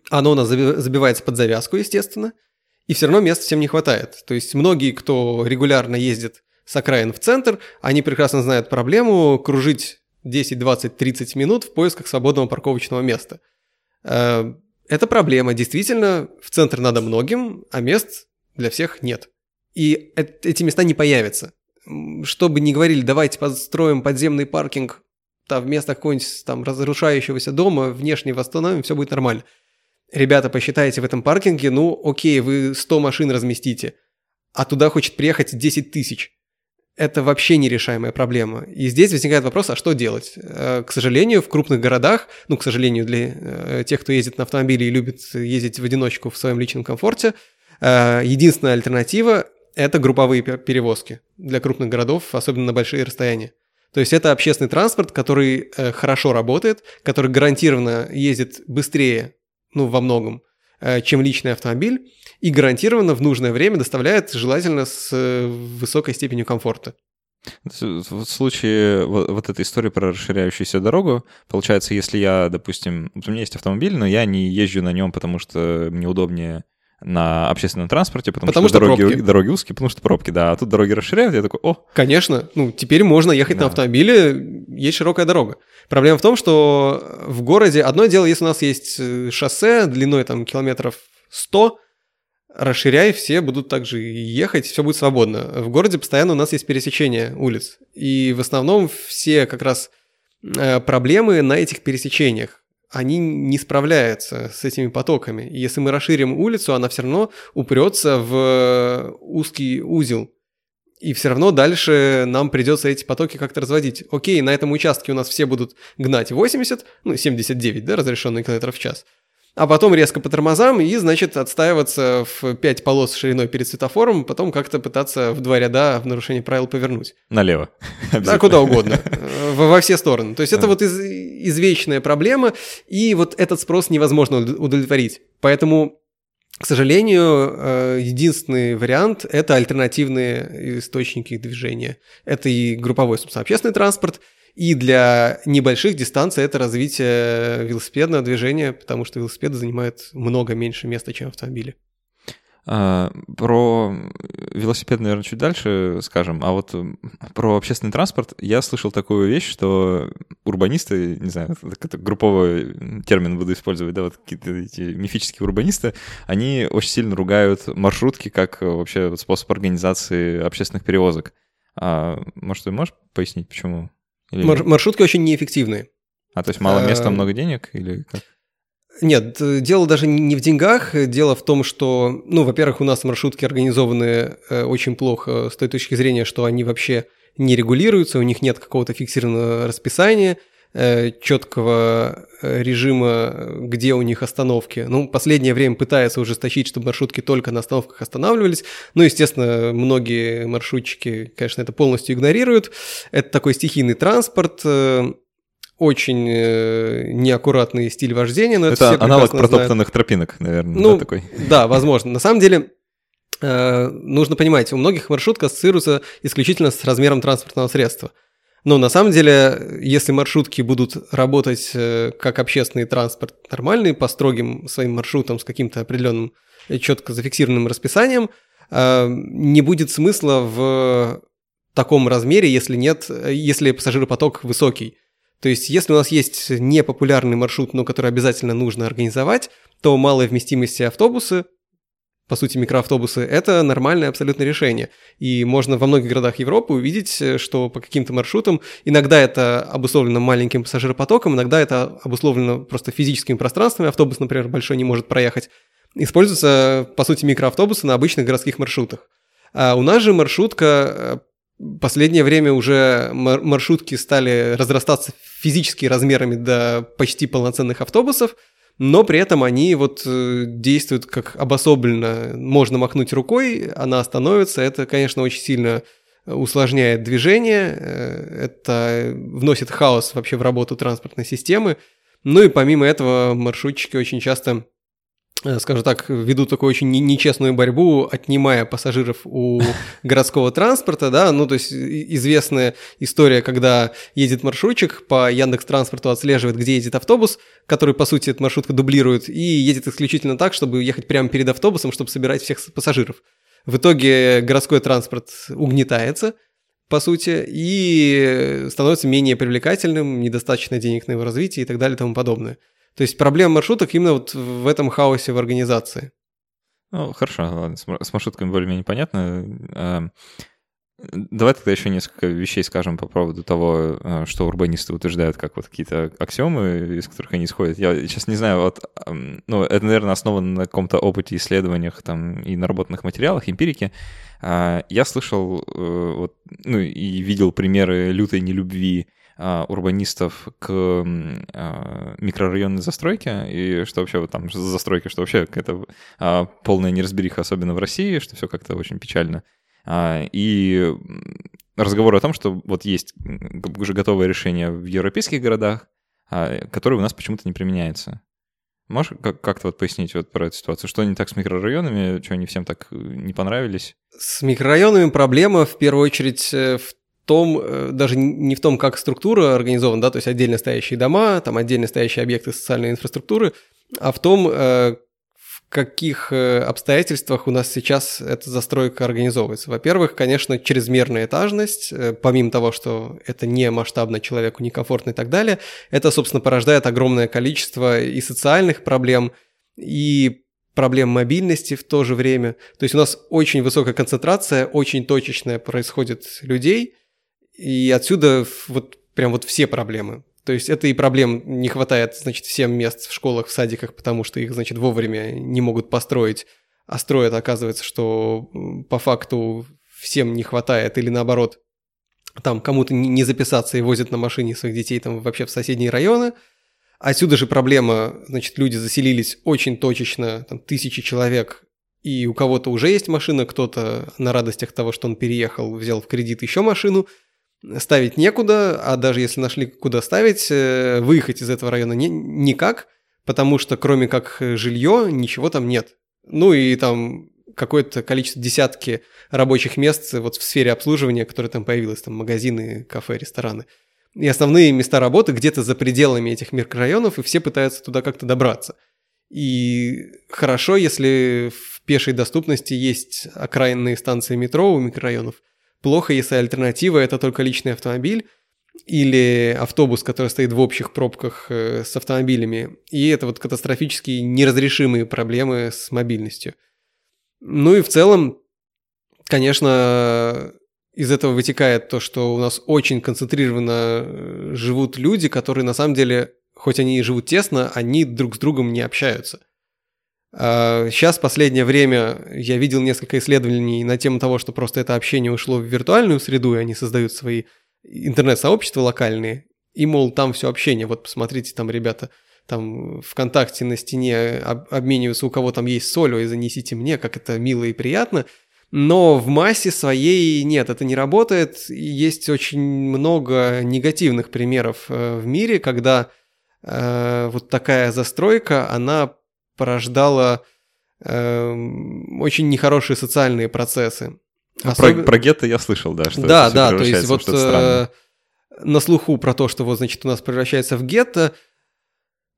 [SPEAKER 2] Оно у нас забивается под завязку, естественно – и все равно места всем не хватает. То есть многие, кто регулярно ездит с окраин в центр, они прекрасно знают проблему кружить 10, 20, 30 минут в поисках свободного парковочного места. Э, это проблема. Действительно, в центр надо многим, а мест для всех нет. И эти места не появятся. Что бы ни говорили, давайте построим подземный паркинг там, вместо какого-нибудь там разрушающегося дома, внешне восстановим, все будет нормально – ребята, посчитаете в этом паркинге, ну, окей, вы 100 машин разместите, а туда хочет приехать 10 тысяч. Это вообще нерешаемая проблема. И здесь возникает вопрос, а что делать? Э, к сожалению, в крупных городах, ну, к сожалению, для э, тех, кто ездит на автомобиле и любит ездить в одиночку в своем личном комфорте, э, единственная альтернатива – это групповые перевозки для крупных городов, особенно на большие расстояния. То есть это общественный транспорт, который хорошо работает, который гарантированно ездит быстрее ну, во многом, чем личный автомобиль, и гарантированно в нужное время доставляет желательно с э, высокой степенью комфорта.
[SPEAKER 1] В случае вот, вот этой истории про расширяющуюся дорогу, получается, если я, допустим, у меня есть автомобиль, но я не езжу на нем, потому что мне удобнее на общественном транспорте, потому, потому что, что дороги, пробки. дороги узкие, потому что пробки, да. А тут дороги расширяют, я такой, о.
[SPEAKER 2] Конечно, ну теперь можно ехать да. на автомобиле, есть широкая дорога. Проблема в том, что в городе одно дело, если у нас есть э, шоссе длиной там километров 100, расширяй, все будут также ехать, все будет свободно. В городе постоянно у нас есть пересечение улиц, и в основном все как раз э, проблемы на этих пересечениях они не справляются с этими потоками. И если мы расширим улицу, она все равно упрется в узкий узел. И все равно дальше нам придется эти потоки как-то разводить. Окей, на этом участке у нас все будут гнать 80, ну 79, да, разрешенных километров в час а потом резко по тормозам и, значит, отстаиваться в 5 полос шириной перед светофором, потом как-то пытаться в два ряда в нарушении правил повернуть.
[SPEAKER 1] Налево.
[SPEAKER 2] Да, куда угодно. [laughs] Во, во все стороны. То есть это вот из, извечная проблема, и вот этот спрос невозможно удовлетворить. Поэтому к сожалению, э, единственный вариант – это альтернативные источники движения. Это и групповой, собственно, общественный транспорт – и для небольших дистанций это развитие велосипедного движения, потому что велосипеды занимают много меньше места, чем автомобили.
[SPEAKER 1] А, про велосипед, наверное, чуть дальше скажем. А вот про общественный транспорт я слышал такую вещь, что урбанисты, не знаю, это групповой термин буду использовать, да, вот какие-то эти мифические урбанисты, они очень сильно ругают маршрутки как вообще способ организации общественных перевозок. А, может, ты можешь пояснить, почему?
[SPEAKER 2] Или... Мар- маршрутки очень неэффективные.
[SPEAKER 1] А то есть мало места, а... много денег или как?
[SPEAKER 2] Нет, дело даже не в деньгах. Дело в том, что, ну, во-первых, у нас маршрутки организованы э, очень плохо с той точки зрения, что они вообще не регулируются, у них нет какого-то фиксированного расписания. Э, четкого э, режима, где у них остановки. Ну, последнее время пытается ужесточить, чтобы маршрутки только на остановках останавливались. Ну, естественно, многие маршрутчики, конечно, это полностью игнорируют. Это такой стихийный транспорт, э, очень неаккуратный стиль вождения. Но
[SPEAKER 1] это это аналог протоптанных знают. тропинок, наверное,
[SPEAKER 2] ну,
[SPEAKER 1] да, такой.
[SPEAKER 2] Да, возможно. На самом деле, нужно понимать, у многих маршрутка ассоциируется исключительно с размером транспортного средства – но на самом деле, если маршрутки будут работать э, как общественный транспорт нормальный, по строгим своим маршрутам с каким-то определенным э, четко зафиксированным расписанием, э, не будет смысла в таком размере, если нет, если пассажиропоток высокий. То есть, если у нас есть непопулярный маршрут, но который обязательно нужно организовать, то малой вместимости автобусы по сути, микроавтобусы, это нормальное абсолютно решение. И можно во многих городах Европы увидеть, э, что по каким-то маршрутам иногда это обусловлено маленьким пассажиропотоком, иногда это обусловлено просто физическими пространствами, автобус, например, большой не может проехать. Используются, по сути, микроавтобусы на обычных городских маршрутах. А у нас же маршрутка э, последнее время уже маршрутки стали разрастаться физически размерами до почти полноценных автобусов – но при этом они вот э, действуют как обособленно. Можно махнуть рукой, она остановится. Это, конечно, очень сильно усложняет движение, э, это вносит хаос вообще в работу транспортной системы. Ну и помимо этого маршрутчики очень часто Э, скажем так, ведут такую очень нечестную борьбу, отнимая пассажиров у [laughs] городского транспорта, да, ну, то есть известная история, когда едет маршрутчик, по Яндекс Транспорту отслеживает, где едет автобус, который, по сути, эта маршрутка дублирует, и едет исключительно так, чтобы ехать прямо перед автобусом, чтобы собирать всех пассажиров. В итоге городской транспорт угнетается, по сути, и становится менее привлекательным, недостаточно денег на его развитие и так далее и тому подобное. То есть проблема маршруток именно вот в этом хаосе в организации.
[SPEAKER 1] Ну, хорошо, ладно, с маршрутками более-менее понятно. А, давай тогда еще несколько вещей скажем по поводу того, а, что урбанисты утверждают, как вот какие-то аксиомы, из которых они исходят. Я сейчас не знаю, вот, ну, это, наверное, основано на каком-то опыте, исследованиях там и наработанных материалах, эмпирике. А, я слышал э, вот, ну, и видел примеры лютой нелюбви а, урбанистов к а, микрорайонной застройке, и что вообще вот там застройки, что вообще какая-то а, полная неразбериха, особенно в России, что все как-то очень печально. И разговор о том, что вот есть уже готовое решение в европейских городах, которое у нас почему-то не применяется. Можешь как-то вот пояснить вот про эту ситуацию? Что не так с микрорайонами? Что они всем так э, не понравились?
[SPEAKER 2] С микрорайонами проблема в первую очередь э, в том, э, даже не в том, как структура организована, да, то есть отдельно стоящие дома, там отдельно стоящие объекты социальной инфраструктуры, а в том, э, в каких э, обстоятельствах у нас сейчас эта застройка организовывается. Во-первых, конечно, чрезмерная этажность, помимо того, что это не масштабно человеку, некомфортно и так далее, это, собственно, порождает огромное количество и социальных проблем, и проблем мобильности в то же время. То есть у нас очень высокая концентрация, очень точечная происходит людей, и отсюда вот прям вот все проблемы. То есть это и проблем не хватает, значит, всем мест в школах, в садиках, потому что их, значит, вовремя не могут построить, а строят, оказывается, что по факту всем не хватает, или наоборот, там кому-то не записаться и возят на машине своих детей там вообще в соседние районы. Отсюда же проблема, значит, люди заселились очень точечно, там тысячи человек, и у кого-то уже есть машина, кто-то на радостях того, что он переехал, взял в кредит еще машину – ставить некуда, а даже если нашли куда ставить, э, выехать из этого района не, никак, потому что кроме как жилье ничего там нет. Ну и там какое-то количество, десятки рабочих мест вот в сфере обслуживания, которые там появилось, там магазины, кафе, рестораны. И основные места работы где-то за пределами этих микрорайонов, и все пытаются туда как-то добраться. И хорошо, если в пешей доступности есть окраинные станции метро у микрорайонов, Плохо, если альтернатива это только личный автомобиль или автобус, который стоит в общих пробках э, с автомобилями. И это вот катастрофические неразрешимые проблемы с мобильностью. Ну и в целом, конечно, из этого вытекает то, что у нас очень концентрированно э, живут люди, которые на самом деле, хоть они и живут тесно, они друг с другом не общаются. Сейчас, в последнее время, я видел несколько исследований на тему того, что просто это общение ушло в виртуальную среду, и они создают свои интернет-сообщества локальные, и, мол, там все общение, вот посмотрите, там ребята там ВКонтакте на стене обмениваются, у кого там есть соль, и занесите мне, как это мило и приятно. Но в массе своей нет, это не работает. Есть очень много негативных примеров э, в мире, когда э, вот такая застройка, она порождало э, очень нехорошие социальные процессы.
[SPEAKER 1] А Особ... про, про гетто я слышал, да,
[SPEAKER 2] что Да, да, то есть вот э, на слуху про то, что вот, значит, у нас превращается в гетто,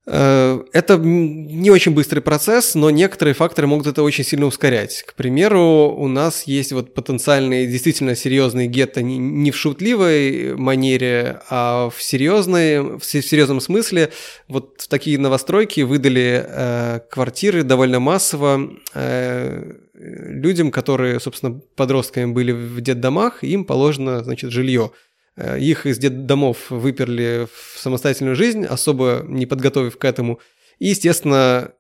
[SPEAKER 2] это не очень быстрый процесс, но некоторые факторы могут это очень сильно ускорять. К примеру, у нас есть вот потенциальные, действительно серьезные гетто не в шутливой манере, а в, серьезной, в серьезном смысле. Вот такие новостройки выдали э, квартиры довольно массово э, людям, которые, собственно, подростками были в детдомах, им положено, значит, жилье. Э, их из детдомов выперли в самостоятельную жизнь, особо не подготовив к этому. И, естественно,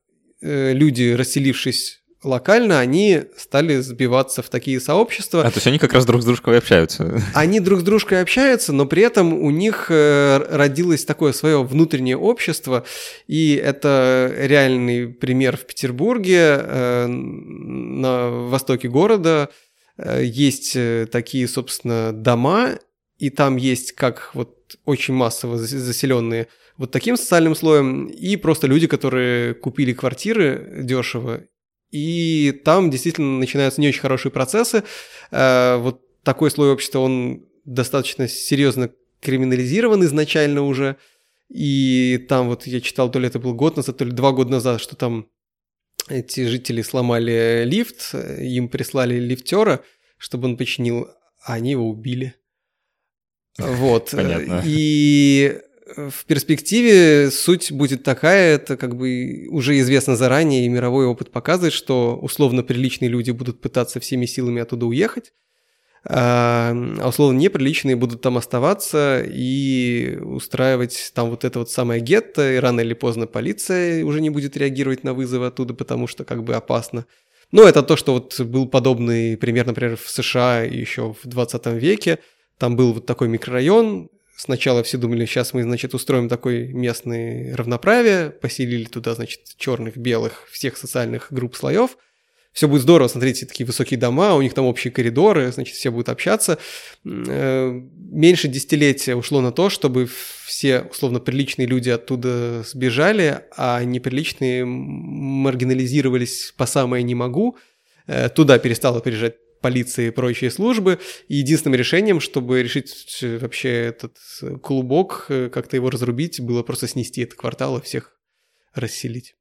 [SPEAKER 2] э, люди, расселившись локально, они стали сбиваться в такие сообщества.
[SPEAKER 1] А, то есть они как раз друг с дружкой общаются.
[SPEAKER 2] Они друг с дружкой общаются, но при этом у них э, родилось такое свое внутреннее общество, и это реальный пример в Петербурге, на востоке города. Есть такие, собственно, дома, и там есть как вот очень массово заселенные вот таким социальным слоем, и просто люди, которые купили квартиры дешево и там действительно начинаются не очень хорошие процессы. Э, вот такой слой общества, он достаточно серьезно криминализирован изначально уже. И там вот я читал, то ли это был год назад, то ли два года назад, что там эти жители сломали лифт, им прислали лифтера, чтобы он починил, а они его убили. Вот.
[SPEAKER 1] Понятно.
[SPEAKER 2] И в перспективе суть будет такая, это как бы уже известно заранее, и мировой опыт показывает, что условно приличные люди будут пытаться всеми силами оттуда уехать, а, а условно неприличные будут там оставаться и устраивать там вот это вот самое гетто, и рано или поздно полиция уже не будет реагировать на вызовы оттуда, потому что как бы опасно. Но это то, что вот был подобный пример, например, в США еще в 20 веке. Там был вот такой микрорайон, Сначала все думали, сейчас мы, значит, устроим такой местный равноправие, поселили туда, значит, черных, белых, всех социальных групп слоев. Все будет здорово, смотрите, такие высокие дома, у них там общие коридоры, значит, все будут общаться. Э, меньше десятилетия ушло на то, чтобы все, условно, приличные люди оттуда сбежали, а неприличные маргинализировались по самое не могу. Э, туда перестало приезжать полиции и прочие службы. И единственным решением, чтобы решить э, вообще этот э, клубок, э, как-то его разрубить, было просто снести этот квартал и всех расселить.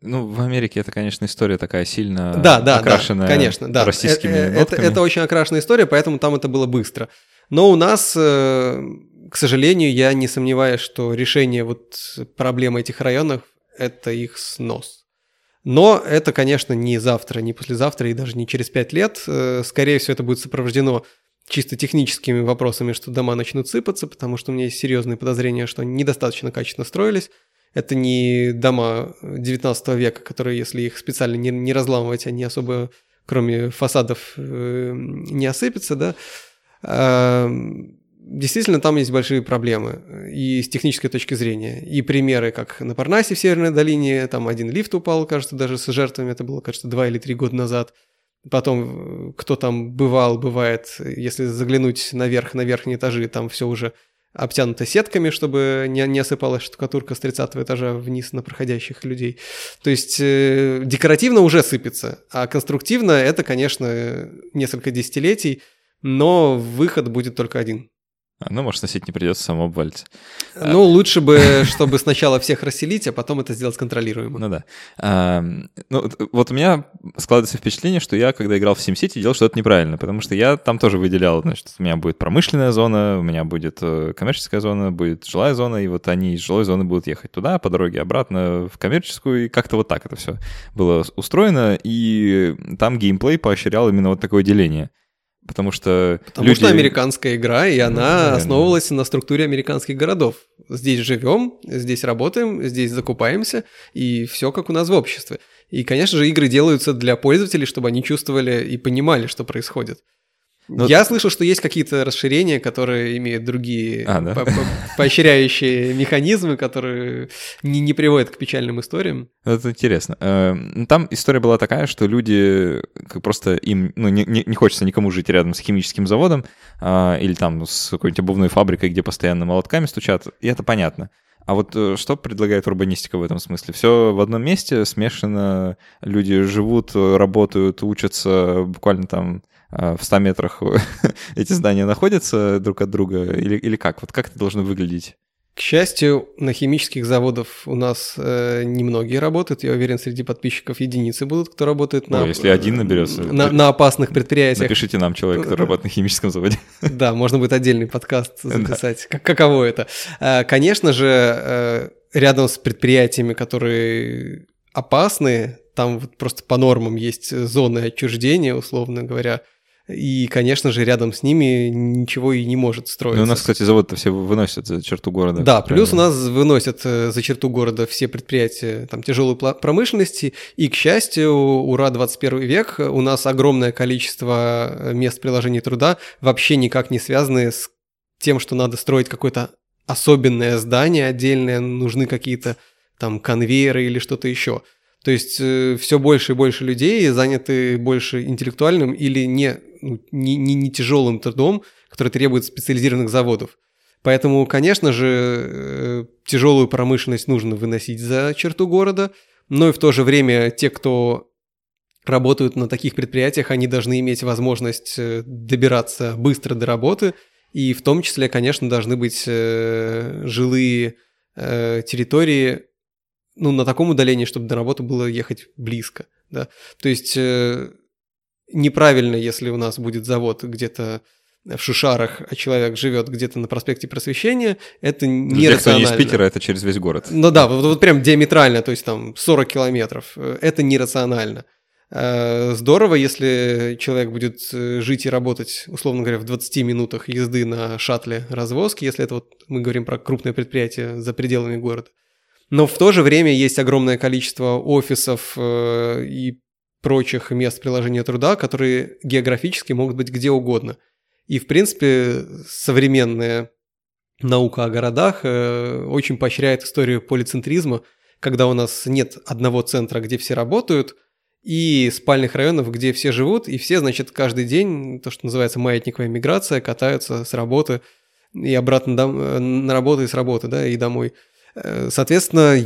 [SPEAKER 1] Ну, в Америке это, конечно, история такая сильно
[SPEAKER 2] да, да,
[SPEAKER 1] окрашенная
[SPEAKER 2] да, конечно, да.
[SPEAKER 1] российскими
[SPEAKER 2] это,
[SPEAKER 1] нотками.
[SPEAKER 2] Это, это очень окрашенная история, поэтому там это было быстро. Но у нас, к сожалению, я не сомневаюсь, что решение вот проблемы этих районов – это их снос. Но это, конечно, не завтра, не послезавтра и даже не через пять лет. Э, скорее всего, это будет сопровождено чисто техническими вопросами, что дома начнут сыпаться, потому что у меня есть серьезные подозрения, что они недостаточно качественно строились. Это не дома 19 века, которые, если их специально не, не разламывать, они особо, кроме фасадов, э, не осыпятся, да. Действительно там есть большие проблемы э, и с технической точки зрения. И примеры, как на Парнасе в Северной долине, там один лифт упал, кажется, даже с жертвами, это было, кажется, два или три года назад. Потом, э, кто там бывал, бывает, если заглянуть наверх, на верхние этажи, там все уже обтянуто сетками, чтобы не, не осыпалась штукатурка с 30 этажа вниз на проходящих людей. То есть э, декоративно уже сыпется, а конструктивно это, конечно, несколько десятилетий, но выход будет только один.
[SPEAKER 1] Ну, может, сносить не придется, само обвалится.
[SPEAKER 2] Ну, лучше бы, чтобы сначала всех расселить, а потом это сделать контролируемо.
[SPEAKER 1] Ну да. А, ну, вот у меня складывается впечатление, что я, когда играл в SimCity, делал что-то неправильно, потому что я там тоже выделял, значит, у меня будет промышленная зона, у меня будет э, коммерческая зона, будет жилая зона, и вот они из жилой зоны будут ехать туда, по дороге обратно в коммерческую, и как-то вот так это все было устроено, и там геймплей поощрял именно вот такое деление. Потому что
[SPEAKER 2] Потому
[SPEAKER 1] люди...
[SPEAKER 2] что американская игра, и она ну, основывалась на структуре американских городов. Здесь живем, здесь работаем, здесь закупаемся, и все как у нас в обществе. И, конечно же, игры делаются для пользователей, чтобы они чувствовали и понимали, что происходит. Но... Ну, Я слышал, что есть какие-то расширения, которые имеют другие а, да? по -по поощряющие механизмы, которые не, не приводят к печальным историям.
[SPEAKER 1] Это интересно. Эм, там история была такая, что люди просто им ну, не, не хочется никому жить рядом с химическим заводом а, или там с какой-нибудь обувной фабрикой, где постоянно молотками стучат, и это понятно. А вот э, что предлагает урбанистика в этом смысле? Все в одном месте смешано, люди живут, работают, учатся буквально там а, в 100 метрах [laughs] эти здания находятся друг от друга или, или как? Вот как это должно выглядеть?
[SPEAKER 2] К счастью, на химических заводах у нас э, немногие работают. Я уверен, среди подписчиков единицы будут, кто работает на...
[SPEAKER 1] О, если один наберется.
[SPEAKER 2] На, на опасных предприятиях.
[SPEAKER 1] Напишите нам человек, который [laughs] работает на химическом заводе. [laughs]
[SPEAKER 2] Да, можно будет отдельный подкаст записать. Как, каково это? Э, конечно же, э, рядом с предприятиями, которые опасные, там вот просто по нормам есть зоны отчуждения, условно говоря, и, конечно же, рядом с ними ничего и не может строиться. Ну,
[SPEAKER 1] у нас, кстати, завод-то все выносят за черту города.
[SPEAKER 2] Да, плюс у нас выносят э, за черту города все предприятия там, тяжелой промышленности, и, к счастью, ура, 21 век, у нас огромное количество э, мест приложения труда вообще никак не связаны с тем, что надо строить какое-то особенное здание отдельное, нужны какие-то там конвейеры или что-то еще. То есть э, все больше и больше людей заняты больше интеллектуальным или не, ну, не, не, не тяжелым трудом, который требует специализированных заводов. Поэтому, конечно же, э, тяжелую промышленность нужно выносить за черту города, но и в то же время те, кто работают на таких предприятиях, они должны иметь возможность э, добираться быстро до работы, и в том числе, конечно, должны быть э, жилые территории ну, на таком удалении, чтобы до работы было ехать близко, да. То есть неправильно, если у нас будет завод где-то в Шушарах, а человек живет где-то на проспекте Просвещения, это нерационально.
[SPEAKER 1] Для из Питера это через весь город.
[SPEAKER 2] Ну да, вот, вот прям диаметрально, то есть там 40 километров. Это нерационально. Э, здорово, если человек будет э, жить и работать, условно говоря, в 20 минутах езды на шаттле развозки, если это вот мы говорим про крупное предприятие за пределами города. Но в то же время есть огромное количество офисов э, и прочих мест приложения труда, которые географически могут быть где угодно. И, в принципе, современная наука о городах э, очень поощряет историю полицентризма, когда у нас нет одного центра, где все работают, и спальных районов, где все живут, и все, значит, каждый день, то, что называется маятниковая миграция, катаются с работы и обратно дом- на работу и с работы, да, и домой – Э, соответственно,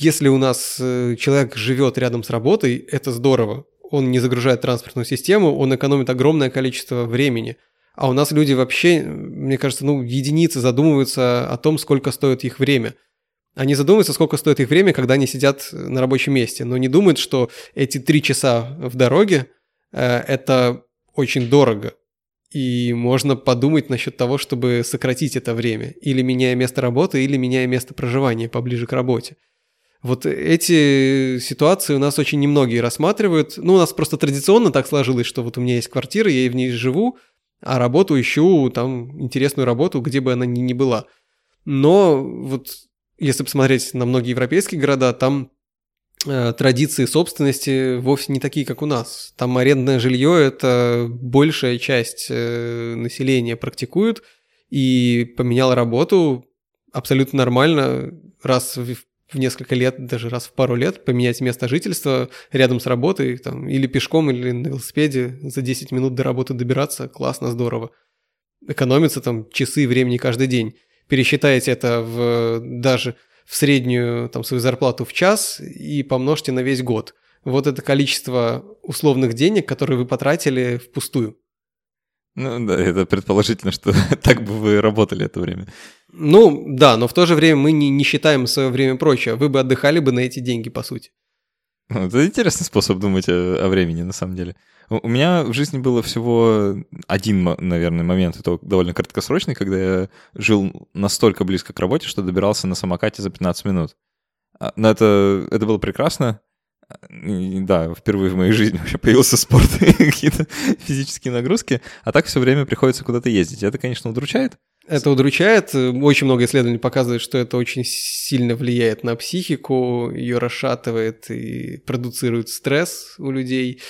[SPEAKER 2] если у нас э, человек живет рядом с работой, это здорово. Он не загружает транспортную систему, он экономит огромное количество времени. А у нас люди вообще, мне кажется, ну, единицы задумываются о том, сколько стоит их время. Они задумываются, сколько стоит их время, когда они сидят на рабочем месте, но не думают, что эти три часа в дороге э, это очень дорого. И можно подумать насчет того, чтобы сократить это время, или меняя место работы, или меняя место проживания поближе к работе. Вот эти ситуации у нас очень немногие рассматривают. Ну, у нас просто традиционно так сложилось, что вот у меня есть квартира, я в ней живу, а работу ищу, там, интересную работу, где бы она ни, ни была. Но вот если посмотреть на многие европейские города, там Э, традиции собственности вовсе не такие, как у нас. Там арендное жилье – это большая часть э, населения практикует, и поменял работу абсолютно нормально раз в в несколько лет, даже раз в пару лет поменять место жительства рядом с работой, там, или пешком, или на велосипеде за 10 минут до работы добираться, классно, здорово. Экономится там часы времени каждый день. Пересчитайте это в даже в среднюю там, свою зарплату в час и помножьте на весь год. Вот это количество условных денег, которые вы потратили впустую.
[SPEAKER 1] Ну да, это предположительно, что [laughs] так бы вы работали это время.
[SPEAKER 2] Ну да, но в то же время мы не, не считаем свое время прочее. Вы бы отдыхали бы на эти деньги, по сути.
[SPEAKER 1] Ну, это интересный способ думать о, о времени, на самом деле. У меня в жизни было всего один, наверное, момент, это довольно краткосрочный, когда я жил настолько близко к работе, что добирался на самокате за 15 минут. А, но это, это было прекрасно. Да, впервые в моей жизни вообще появился спорт и [laughs] какие-то физические нагрузки, а так все время приходится куда-то ездить. Это, конечно, удручает.
[SPEAKER 2] Это удручает. Очень много исследований показывает, что это очень сильно влияет на психику, ее расшатывает и продуцирует стресс у людей.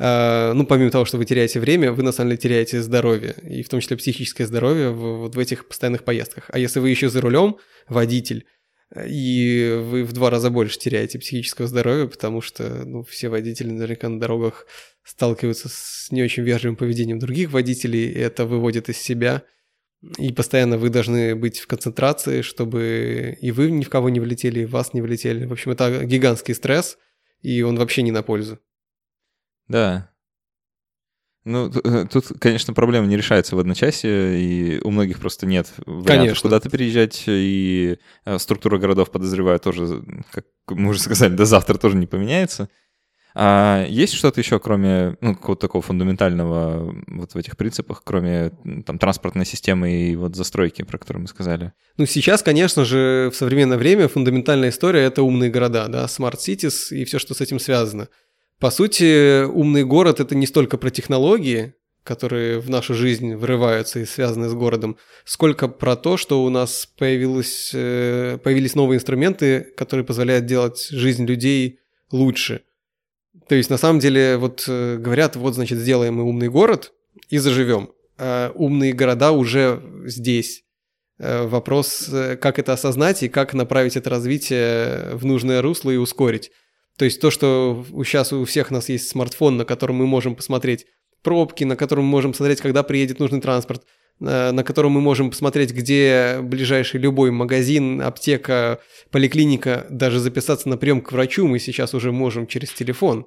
[SPEAKER 2] А, ну, помимо того, что вы теряете время, вы на самом деле теряете здоровье, и в том числе психическое здоровье вот в этих постоянных поездках. А если вы еще за рулем, водитель, и вы в два раза больше теряете психического здоровья, потому что ну, все водители наверняка на дорогах сталкиваются с не очень вежливым поведением других водителей, и это выводит из себя. И постоянно вы должны быть в концентрации, чтобы и вы ни в кого не влетели, и вас не влетели. В общем, это гигантский стресс, и он вообще не на пользу.
[SPEAKER 1] Да. Ну, э, тут, конечно, проблема не решается в одночасье, и у многих просто нет вариантов куда-то переезжать, и э, структура городов, подозреваю, тоже, как мы уже сказали, до завтра тоже не поменяется. А есть что-то еще, кроме ну, какого-то такого фундаментального вот в этих принципах, кроме там транспортной системы и вот застройки, про которую мы сказали?
[SPEAKER 2] Ну, сейчас, конечно же, в современное время фундаментальная история — это умные города, да, smart cities и все, что с этим связано. По сути, умный город — это не столько про технологии, которые в нашу жизнь врываются и связаны с городом, сколько про то, что у нас появилось, э, появились новые инструменты, которые позволяют делать жизнь людей лучше — то есть, на самом деле, вот э, говорят, вот, значит, сделаем мы умный город и заживем. А умные города уже здесь. Э, вопрос, э, как это осознать и как направить это развитие в нужное русло и ускорить. То есть то, что сейчас у всех нас есть смартфон, на котором мы можем посмотреть пробки, на котором мы можем посмотреть, когда приедет нужный транспорт, на котором мы можем посмотреть, где ближайший любой магазин, аптека, поликлиника, даже записаться на прием к врачу мы сейчас уже можем через телефон.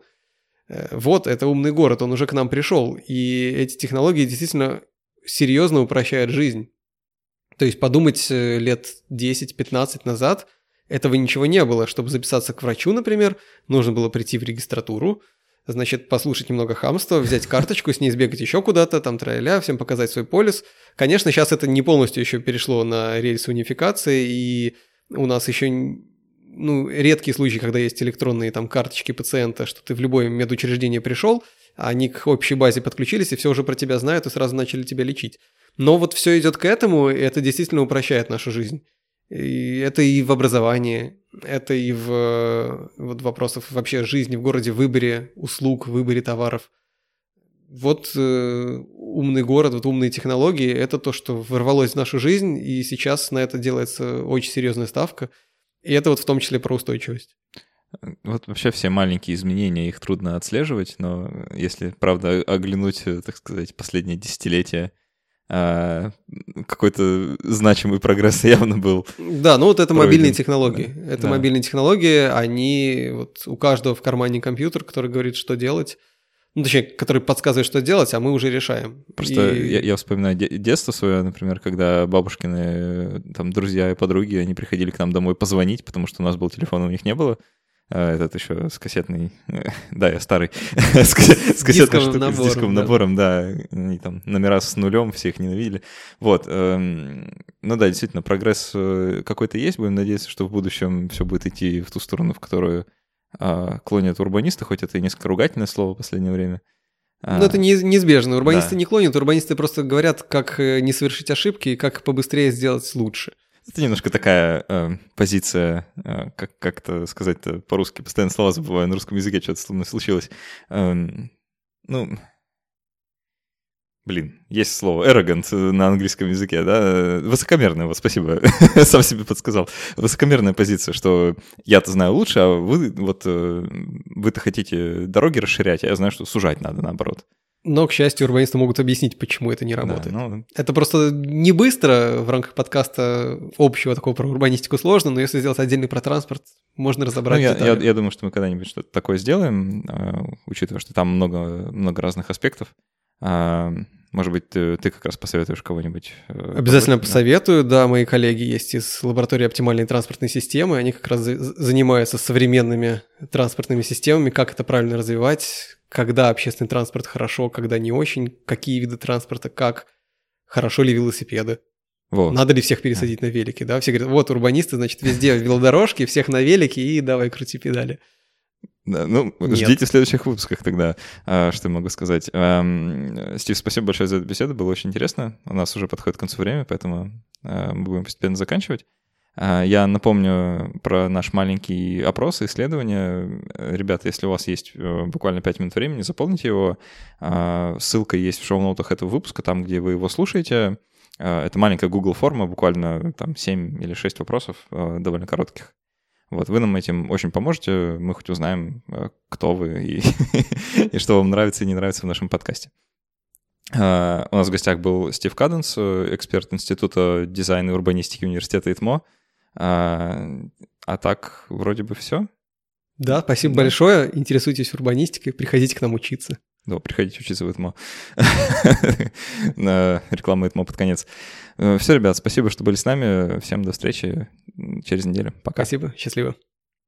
[SPEAKER 2] Э, вот, это умный город, он уже к нам пришел. И эти технологии действительно серьезно упрощают жизнь. То есть подумать э, лет 10-15 назад, этого ничего не было. Чтобы записаться к врачу, например, нужно было прийти в регистратуру, значит, послушать немного хамства, взять карточку, с ней сбегать еще куда-то, там троиля, всем показать свой полис. Конечно, сейчас это не полностью еще перешло на рельсы унификации, и у нас еще ну, редкие случаи, когда есть электронные там карточки пациента, что ты в любое медучреждение пришел, они к общей базе подключились, и все уже про тебя знают, и сразу начали тебя лечить. Но вот все идет к этому, и это действительно упрощает нашу жизнь. И это и в образовании, это и в вот вопросах вообще жизни в городе, выборе услуг, выборе товаров. Вот э, умный город, вот умные технологии – это то, что ворвалось в нашу жизнь, и сейчас на это делается очень серьезная ставка. И это вот в том числе про устойчивость.
[SPEAKER 1] Вот вообще все маленькие изменения, их трудно отслеживать, но если, правда, оглянуть, так сказать, последние десятилетия, а, какой-то значимый прогресс [laughs] явно был.
[SPEAKER 2] Да, ну вот это пройден. мобильные технологии. Это да. мобильные технологии, они вот у каждого в кармане компьютер, который говорит, что делать. Ну, точнее, который подсказывает, что делать, а мы уже решаем.
[SPEAKER 1] Просто и... я, я вспоминаю детство свое, например, когда бабушкины там друзья и подруги, они приходили к нам домой позвонить, потому что у нас был телефон, у них не было. А, этот еще с кассетной... [laughs] Да, я старый. [laughs] с, кассетной штукой, набором, с дисковым да. набором, да. Они там номера с нулем, все их ненавидели. Вот. Эм, ну да, действительно, прогресс э, какой-то есть. Будем надеяться, что в будущем все будет идти в ту сторону, в которую а, клонят урбанисты, хоть это и несколько ругательное слово в последнее время.
[SPEAKER 2] А, ну, это неизбежно. Урбанисты да. не клонят, урбанисты просто говорят, как э, не совершить ошибки и как побыстрее сделать лучше.
[SPEAKER 1] Это немножко такая э, позиция, э, как как-то сказать-то по-русски, постоянно слова забываю, на русском языке что-то со мной случилось. Э, ну, блин, есть слово arrogant на английском языке, да, высокомерная, вот спасибо, [laughs] сам себе подсказал, высокомерная позиция, что я-то знаю лучше, а вы вот, э, вы-то хотите дороги расширять, а я знаю, что сужать надо наоборот.
[SPEAKER 2] Но, к счастью, урбанисты могут объяснить, почему это не работает. Да, ну... Это просто не быстро в рамках подкаста общего такого про урбанистику сложно, но если сделать отдельный про транспорт, можно разобрать. Ну,
[SPEAKER 1] я, я, я думаю, что мы когда-нибудь что-то такое сделаем, а, учитывая, что там много, много разных аспектов. Может быть, ты, ты как раз посоветуешь кого-нибудь?
[SPEAKER 2] Э, Обязательно побольше, посоветую. Да? да, мои коллеги есть из лаборатории оптимальной транспортной системы. Они как раз занимаются современными транспортными системами, как это правильно развивать, когда общественный транспорт хорошо, когда не очень, какие виды транспорта, как, хорошо ли велосипеды. Вот. Надо ли всех пересадить на велики, да? Все говорят, вот урбанисты, значит, везде велодорожки, всех на велике и давай крути педали.
[SPEAKER 1] Да, ну, Нет. ждите в следующих выпусках тогда, а, что я могу сказать. Стив, спасибо большое за эту беседу, было очень интересно. У нас уже подходит к концу время, поэтому а, мы будем постепенно заканчивать. А, я напомню про наш маленький опрос и исследование. Ребята, если у вас есть э, буквально 5 минут времени, заполните его. А, ссылка есть в шоу-ноутах этого выпуска, там, где вы его слушаете. Это маленькая Google форма, буквально там 7 или 6 вопросов, довольно коротких. Вот, вы нам этим очень поможете, мы хоть узнаем, кто вы и, [laughs] и что вам нравится и не нравится в нашем подкасте. У нас в гостях был Стив Каденс, эксперт Института дизайна и урбанистики университета ИТМО. А, а так вроде бы все.
[SPEAKER 2] Да, спасибо да. большое. Интересуйтесь урбанистикой, приходите к нам учиться.
[SPEAKER 1] Да, приходите учиться в ИТМО. [laughs] На ИТМО под конец. Э, все, ребят, спасибо, что были с нами. Всем до встречи через неделю. Пока.
[SPEAKER 2] Спасибо, счастливо.